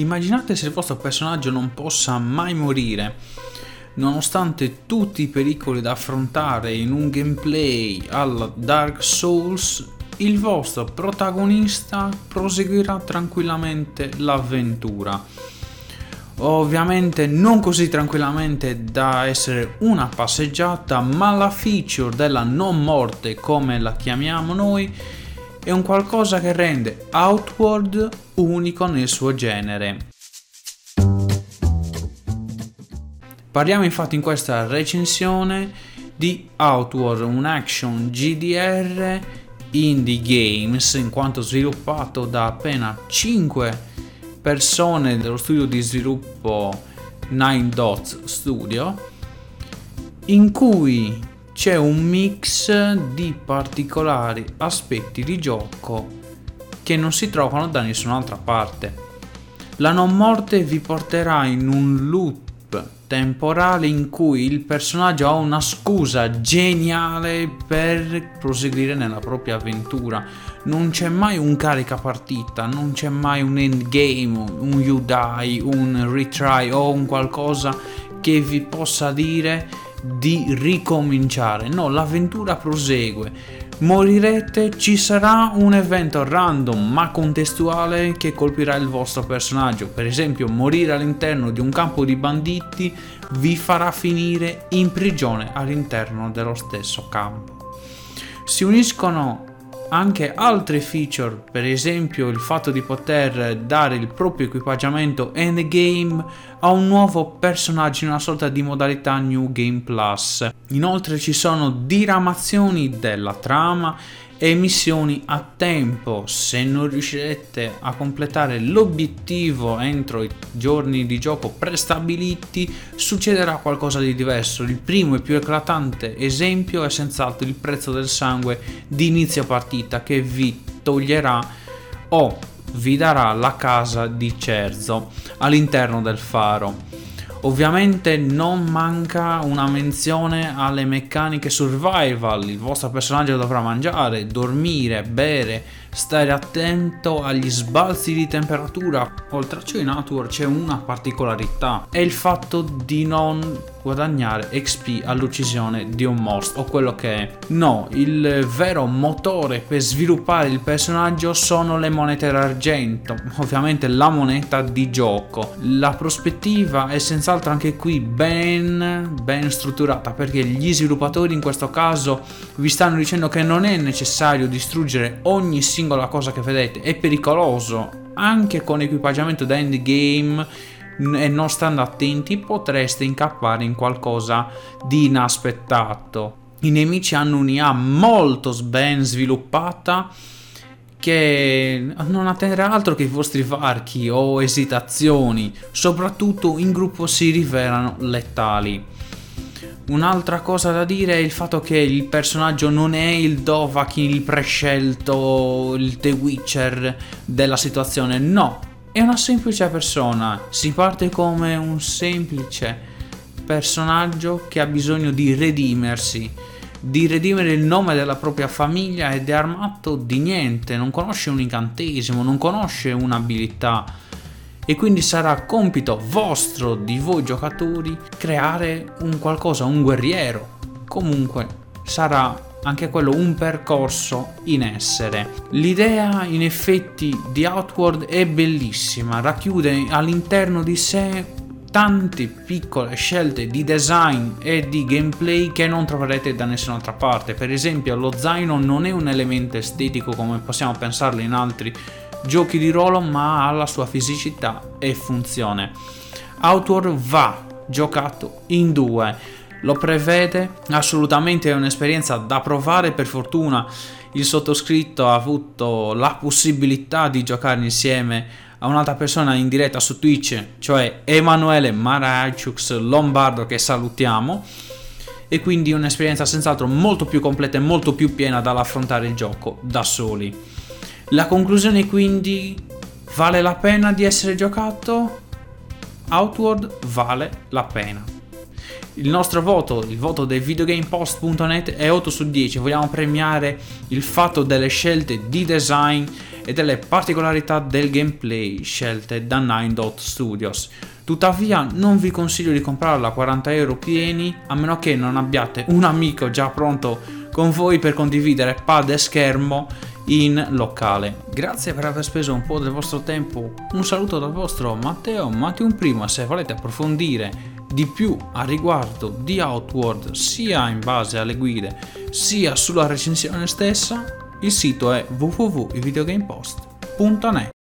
Immaginate se il vostro personaggio non possa mai morire, nonostante tutti i pericoli da affrontare in un gameplay alla Dark Souls, il vostro protagonista proseguirà tranquillamente l'avventura. Ovviamente non così tranquillamente da essere una passeggiata, ma la feature della non morte, come la chiamiamo noi, è un qualcosa che rende Outward unico nel suo genere. Parliamo infatti in questa recensione di Outward, un action GDR indie games in quanto sviluppato da appena 5 persone dello studio di sviluppo Nine Dots Studio in cui c'è un mix di particolari aspetti di gioco che non si trovano da nessun'altra parte. La non morte vi porterà in un loop temporale in cui il personaggio ha una scusa geniale per proseguire nella propria avventura. Non c'è mai un carica partita, non c'è mai un endgame, un you die, un retry o un qualcosa che vi possa dire di ricominciare. No, l'avventura prosegue. Morirete, ci sarà un evento random ma contestuale che colpirà il vostro personaggio. Per esempio, morire all'interno di un campo di banditi vi farà finire in prigione all'interno dello stesso campo. Si uniscono anche altre feature, per esempio il fatto di poter dare il proprio equipaggiamento endgame a un nuovo personaggio in una sorta di modalità New Game Plus. Inoltre ci sono diramazioni della trama e missioni a tempo. Se non riuscirete a completare l'obiettivo entro i giorni di gioco prestabiliti, succederà qualcosa di diverso. Il primo e più eclatante esempio è senz'altro il prezzo del sangue di inizio partita che vi toglierà o vi darà la casa di Cerzo all'interno del faro. Ovviamente non manca una menzione alle meccaniche survival, il vostro personaggio dovrà mangiare, dormire, bere, stare attento agli sbalzi di temperatura. Oltre a ciò in Outward c'è una particolarità, è il fatto di non guadagnare XP all'uccisione di un mostro o quello che è. No, il vero motore per sviluppare il personaggio sono le monete d'argento, ovviamente la moneta di gioco. La prospettiva è senz'altro anche qui ben, ben strutturata perché gli sviluppatori in questo caso vi stanno dicendo che non è necessario distruggere ogni singola cosa che vedete, è pericoloso anche con equipaggiamento da endgame e non stando attenti potreste incappare in qualcosa di inaspettato. I nemici hanno un'IA molto ben sviluppata che non attenderà altro che i vostri varchi o esitazioni, soprattutto in gruppo si rivelano letali. Un'altra cosa da dire è il fatto che il personaggio non è il Dovahkiin, il prescelto, il The Witcher della situazione, no, è una semplice persona, si parte come un semplice personaggio che ha bisogno di redimersi, di redimere il nome della propria famiglia ed è armato di niente, non conosce un incantesimo, non conosce un'abilità e quindi sarà compito vostro di voi giocatori creare un qualcosa, un guerriero. Comunque sarà anche quello un percorso in essere. L'idea in effetti di Outward è bellissima, racchiude all'interno di sé tante piccole scelte di design e di gameplay che non troverete da nessun'altra parte. Per esempio, lo zaino non è un elemento estetico come possiamo pensarlo in altri giochi di ruolo, ma ha la sua fisicità e funzione. Outward va giocato in due lo prevede, assolutamente è un'esperienza da provare, per fortuna il sottoscritto ha avuto la possibilità di giocare insieme a un'altra persona in diretta su Twitch, cioè Emanuele Maraichux Lombardo che salutiamo e quindi un'esperienza senz'altro molto più completa e molto più piena dall'affrontare il gioco da soli. La conclusione quindi vale la pena di essere giocato? Outward vale la pena. Il nostro voto, il voto del videogamepost.net è 8 su 10. Vogliamo premiare il fatto delle scelte di design e delle particolarità del gameplay scelte da Nine Dot Studios. Tuttavia non vi consiglio di comprarla a 40 euro pieni a meno che non abbiate un amico già pronto con voi per condividere pad e schermo in locale. Grazie per aver speso un po' del vostro tempo. Un saluto dal vostro Matteo Matteo Prima. Se volete approfondire di più a riguardo di Outward sia in base alle guide sia sulla recensione stessa, il sito è www.videogamepost.net.